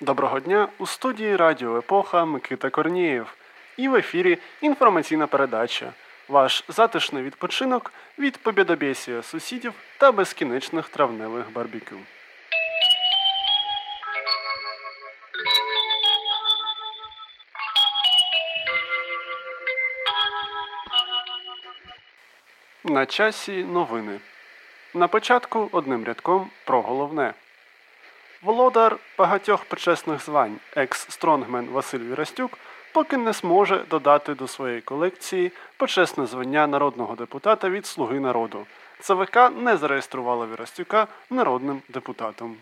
Доброго дня у студії Радіо Епоха Микита Корнієв. І в ефірі інформаційна передача. Ваш затишний відпочинок від побєдобєсія сусідів та безкінечних травневих барбікю. На часі новини. На початку одним рядком про головне. Володар багатьох почесних звань, екс-стронгмен Василь Вірастюк, поки не зможе додати до своєї колекції почесне звання народного депутата від Слуги народу. ЦВК не зареєструвала Вірастюка народним депутатом.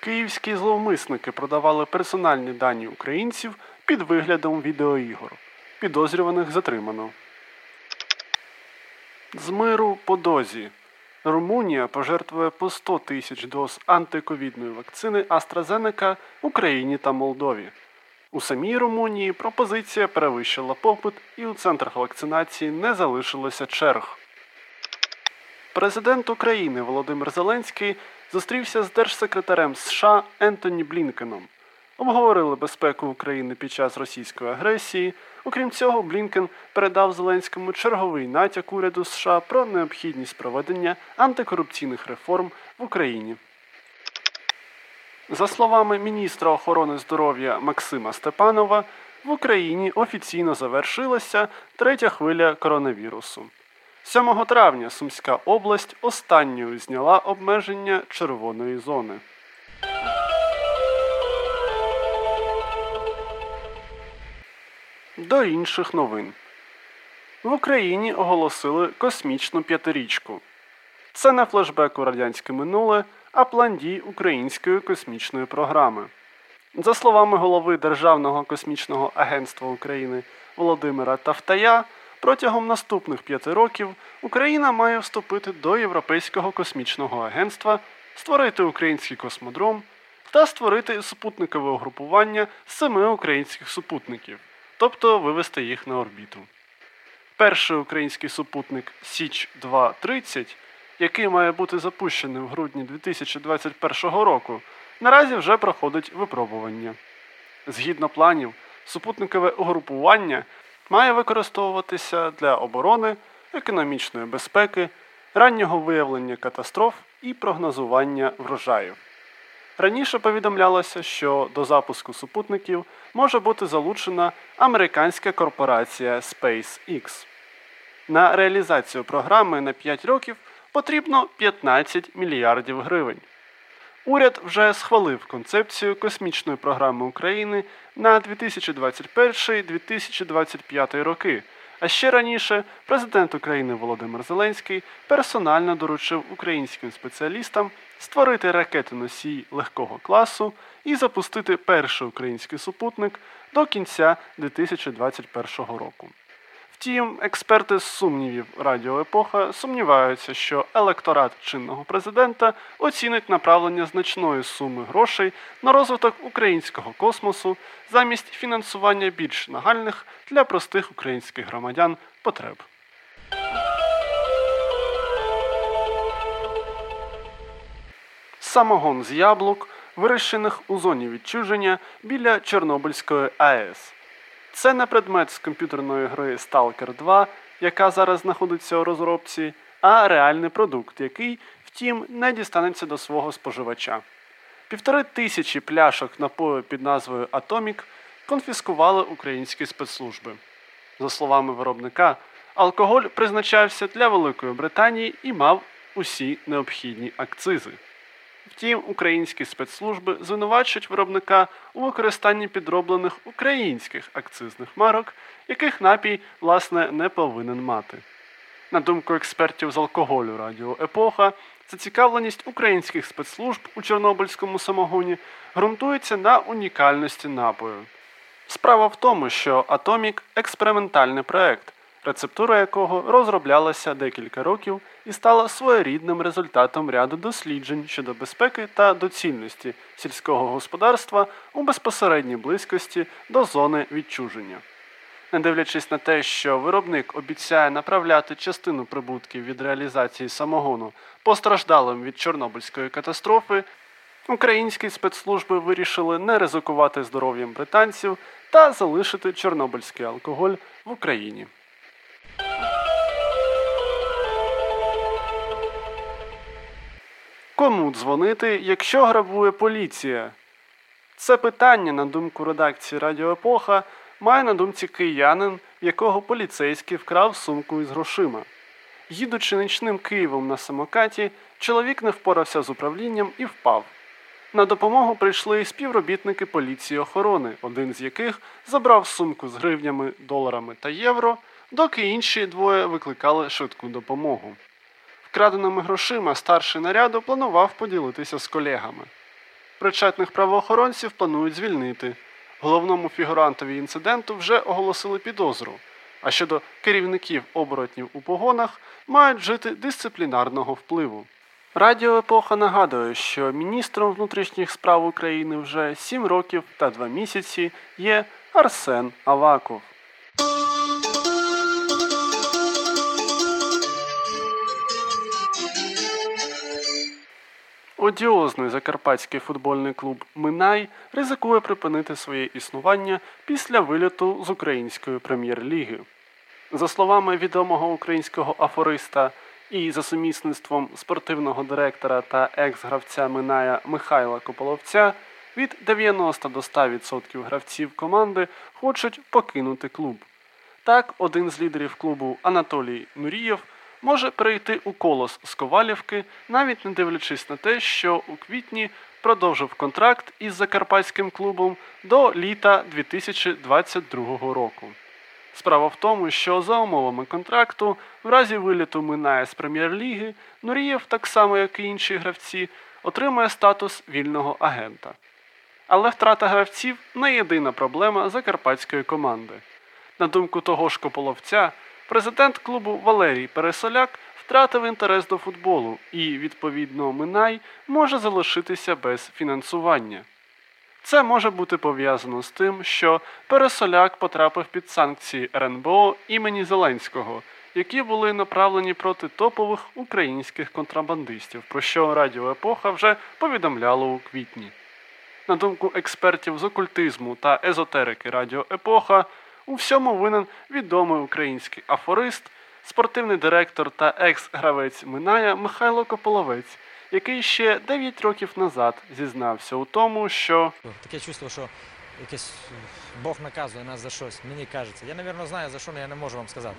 Київські зловмисники продавали персональні дані українців під виглядом відеоігор. Підозрюваних затримано. З миру по дозі. Румунія пожертвує по 100 тисяч доз антиковідної вакцини AstraZeneca Україні та Молдові. У самій Румунії пропозиція перевищила попит і у центрах вакцинації не залишилося черг. Президент України Володимир Зеленський зустрівся з держсекретарем США Ентоні Блінкеном. Обговорили безпеку України під час російської агресії. Окрім цього, Блінкен передав Зеленському черговий натяк уряду США про необхідність проведення антикорупційних реформ в Україні. За словами міністра охорони здоров'я Максима Степанова, в Україні офіційно завершилася третя хвиля коронавірусу. 7 травня Сумська область останньою зняла обмеження червоної зони. До інших новин. В Україні оголосили космічну п'ятирічку. Це не флешбек у радянське минуле, а план дій української космічної програми. За словами голови Державного космічного агентства України Володимира Тавтая, протягом наступних п'яти років Україна має вступити до Європейського космічного агентства, створити український космодром та створити супутникове угрупування семи українських супутників тобто вивести їх на орбіту. Перший український супутник Січ 230, який має бути запущений в грудні 2021 року, наразі вже проходить випробування. Згідно планів, супутникове угрупування має використовуватися для оборони, економічної безпеки, раннього виявлення катастроф і прогнозування врожаїв. Раніше повідомлялося, що до запуску супутників може бути залучена американська корпорація SpaceX. На реалізацію програми на 5 років потрібно 15 мільярдів гривень. Уряд вже схвалив концепцію космічної програми України на 2021-2025 роки. А ще раніше президент України Володимир Зеленський персонально доручив українським спеціалістам створити ракети носій легкого класу і запустити перший український супутник до кінця 2021 року. Втім, експерти з сумнівів Радіо Епоха сумніваються, що електорат чинного президента оцінить направлення значної суми грошей на розвиток українського космосу замість фінансування більш нагальних для простих українських громадян потреб. Самогон з яблук, вирощених у зоні відчуження біля Чорнобильської АЕС. Це не предмет з комп'ютерної гри Stalker 2, яка зараз знаходиться у розробці, а реальний продукт, який, втім, не дістанеться до свого споживача. Півтори тисячі пляшок напою під назвою Atomic конфіскували українські спецслужби. За словами виробника, алкоголь призначався для Великої Британії і мав усі необхідні акцизи. Втім, українські спецслужби звинувачують виробника у використанні підроблених українських акцизних марок, яких напій, власне, не повинен мати. На думку експертів з алкоголю Радіо Епоха, зацікавленість українських спецслужб у Чорнобильському самогоні ґрунтується на унікальності напою. Справа в тому, що Атомік експериментальний проект, рецептура якого розроблялася декілька років і стала своєрідним результатом ряду досліджень щодо безпеки та доцільності сільського господарства у безпосередній близькості до зони відчуження. Не дивлячись на те, що виробник обіцяє направляти частину прибутків від реалізації самогону постраждалим від Чорнобильської катастрофи, українські спецслужби вирішили не ризикувати здоров'ям британців та залишити чорнобильський алкоголь в Україні. Кому дзвонити, якщо грабує поліція? Це питання, на думку редакції Радіо Епоха, має на думці киянин, якого поліцейський вкрав сумку із грошима. Їдучи нічним Києвом на самокаті, чоловік не впорався з управлінням і впав. На допомогу прийшли співробітники поліції охорони, один з яких забрав сумку з гривнями, доларами та євро, доки інші двоє викликали швидку допомогу. Вкраденими грошима старший наряду планував поділитися з колегами. Причетних правоохоронців планують звільнити. Головному фігурантові інциденту вже оголосили підозру. А щодо керівників оборотнів у погонах мають жити дисциплінарного впливу. Радіо Епоха нагадує, що міністром внутрішніх справ України вже 7 років та 2 місяці є Арсен Аваков. Одіозний закарпатський футбольний клуб Минай ризикує припинити своє існування після виліту з української прем'єр-ліги. За словами відомого українського афориста і за сумісництвом спортивного директора та екс-гравця Миная Михайла Кополовця, від 90 до 100% гравців команди хочуть покинути клуб. Так, один з лідерів клубу Анатолій Нурієв може перейти у колос з Ковалівки, навіть не дивлячись на те, що у квітні продовжив контракт із закарпатським клубом до літа 2022 року. Справа в тому, що за умовами контракту, в разі виліту минає з прем'єр-ліги, Нурієв, так само як і інші гравці, отримує статус вільного агента. Але втрата гравців не єдина проблема закарпатської команди. На думку того ж Кополовця, президент клубу Валерій Пересоляк втратив інтерес до футболу і, відповідно, Минай може залишитися без фінансування. Це може бути пов'язано з тим, що Пересоляк потрапив під санкції РНБО імені Зеленського, які були направлені проти топових українських контрабандистів, про що Радіо Епоха вже повідомляло у квітні. На думку експертів з окультизму та езотерики Радіо Епоха, у всьому винен відомий український афорист, спортивний директор та екс-гравець Миная Михайло Кополовець який ще 9 років назад зізнався у тому, що Таке чувство, що якесь Бог наказує нас за щось, мені кажеться. Я, напевно, знаю за що, але я не можу вам сказати.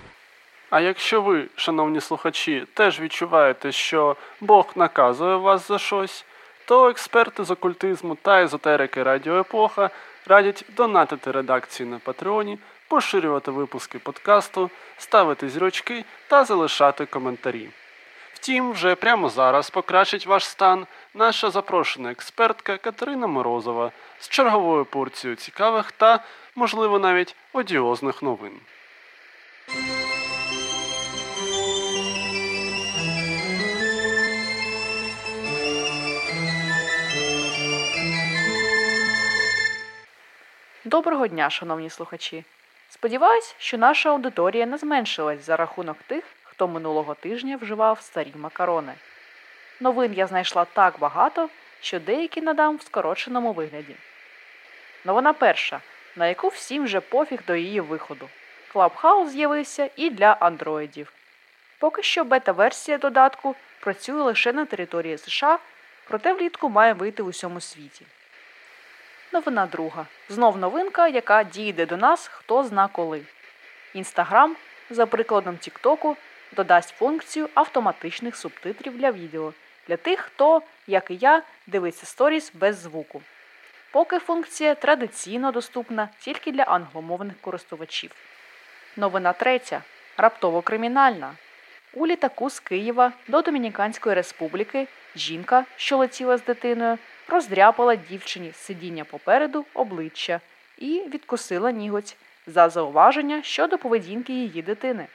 А якщо ви, шановні слухачі, теж відчуваєте, що Бог наказує вас за щось, то експерти з окультизму та езотерики Радіо Епоха радять донатити редакції на Патреоні, поширювати випуски подкасту, ставити зірочки та залишати коментарі. Втім, вже прямо зараз покращить ваш стан наша запрошена експертка Катерина Морозова з черговою порцією цікавих та, можливо, навіть одіозних новин. Доброго дня, шановні слухачі. Сподіваюсь, що наша аудиторія не зменшилась за рахунок тих, хто минулого тижня вживав старі макарони. Новин я знайшла так багато, що деякі надам в скороченому вигляді. Новина перша, на яку всім вже пофіг до її виходу. Клабхаус з'явився і для андроїдів. Поки що бета-версія додатку працює лише на території США, проте влітку має вийти в усьому світі. Новина друга. Знов новинка, яка дійде до нас хто зна коли. Інстаграм, за прикладом Тіктоку, додасть функцію автоматичних субтитрів для відео для тих, хто, як і я, дивиться сторіс без звуку. Поки функція традиційно доступна тільки для англомовних користувачів. Новина третя. Раптово кримінальна. У літаку з Києва до Домініканської республіки жінка, що летіла з дитиною, роздряпала дівчині сидіння попереду обличчя і відкусила ніготь за зауваження щодо поведінки її дитини.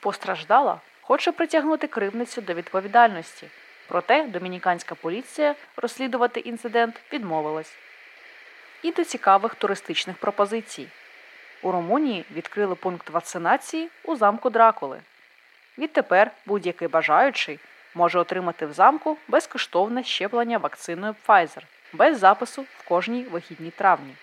постраждала хоче притягнути кривницю до відповідальності. Проте домініканська поліція розслідувати інцидент відмовилась. І до цікавих туристичних пропозицій. У Румунії відкрили пункт вакцинації у замку Дракули. Відтепер будь-який бажаючий може отримати в замку безкоштовне щеплення вакциною Pfizer без запису в кожній вихідній травні.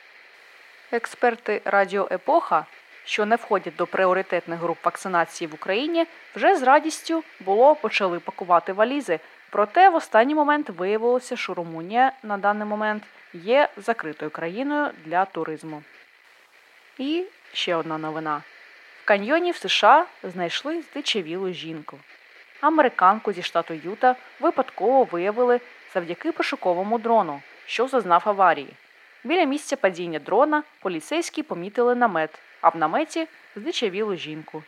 Експерти Радіо Епоха, що не входять до пріоритетних груп вакцинації в Україні, вже з радістю було почали пакувати валізи. Проте в останній момент виявилося, що Румунія на даний момент є закритою країною для туризму. І ще одна новина: в каньйоні в США знайшли здичавілу жінку. Американку зі штату Юта випадково виявили завдяки пошуковому дрону, що зазнав аварії. Біля місця падіння дрона поліцейські помітили намет, а в наметі здичавілу жінку.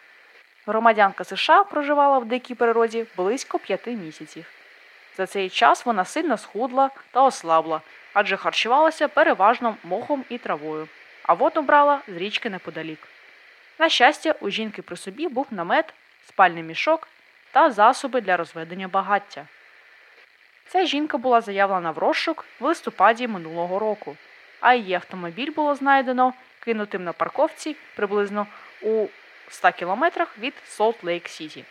Громадянка США проживала в дикій природі близько п'яти місяців. За цей час вона сильно схудла та ослабла, адже харчувалася переважно мохом і травою, а воду брала з річки неподалік. На щастя, у жінки при собі був намет, спальний мішок та засоби для розведення багаття. Ця жінка була заявлена в розшук в листопаді минулого року, а її автомобіль було знайдено кинутим на парковці приблизно у 100 кілометрах від Солт Лейк Сіті.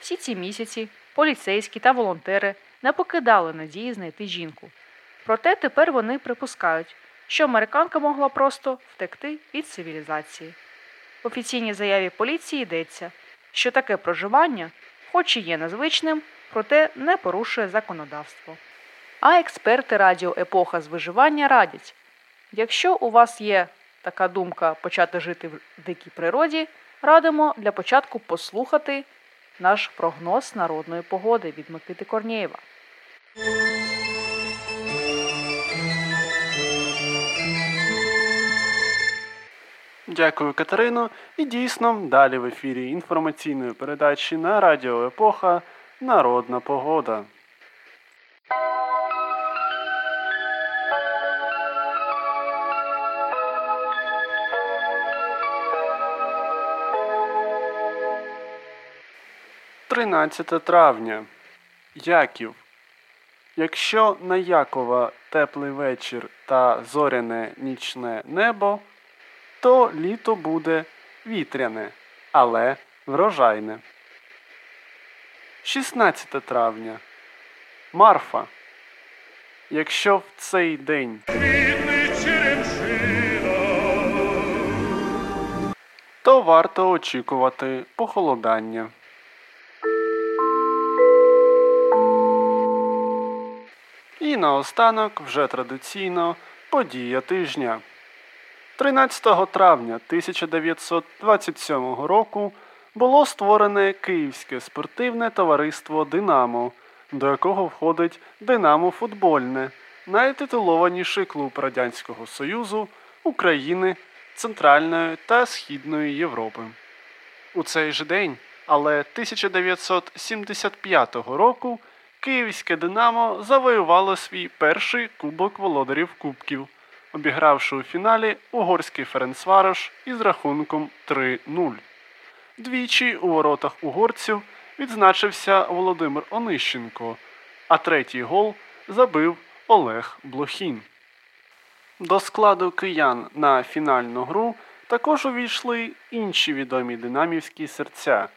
Всі ці місяці поліцейські та волонтери не покидали надії знайти жінку. Проте тепер вони припускають, що американка могла просто втекти від цивілізації. В офіційній заяві поліції йдеться, що таке проживання, хоч і є незвичним, проте не порушує законодавство. А експерти Радіо Епоха з виживання радять: якщо у вас є така думка почати жити в дикій природі, радимо для початку послухати наш прогноз народної погоди від Микити Корнєєва. Дякую, Катерино. І дійсно, далі в ефірі інформаційної передачі на Радіо Епоха Народна погода. Тринадцяте травня. Яків. Якщо на Якова теплий вечір та зоряне нічне небо, то літо буде вітряне, але врожайне. 16 травня. Марфа. Якщо в цей день то варто очікувати похолодання. І наостанок вже традиційно подія тижня. 13 травня 1927 року було створене Київське спортивне товариство Динамо, до якого входить Динамо Футбольне, найтитулованіший клуб Радянського Союзу, України, Центральної та Східної Європи. У цей же день, але 1975 року, Київське Динамо завоювало свій перший Кубок володарів Кубків, обігравши у фіналі угорський Ференцварош із рахунком 3-0. Двічі у воротах угорців відзначився Володимир Онищенко, а третій гол забив Олег Блохін. До складу киян на фінальну гру також увійшли інші відомі динамівські серця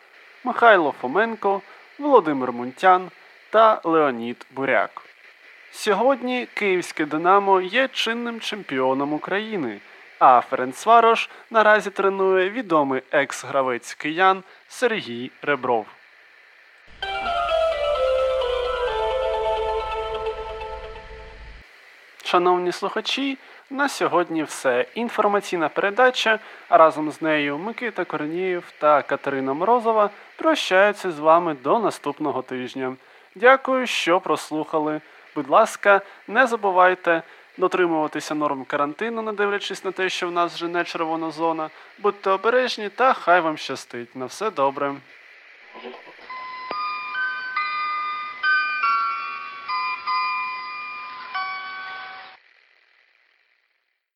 Михайло Фоменко, Володимир Мунтян та Леонід Буряк. Сьогодні Київське Динамо є чинним чемпіоном України, а Ференцварош наразі тренує відомий екс-гравець киян Сергій Ребров. Шановні слухачі, на сьогодні все. Інформаційна передача, а разом з нею Микита Корнієв та Катерина Морозова прощаються з вами до наступного тижня. Дякую, що прослухали. Будь ласка, не забувайте дотримуватися норм карантину, не дивлячись на те, що в нас вже не червона зона. Будьте обережні та хай вам щастить. На все добре.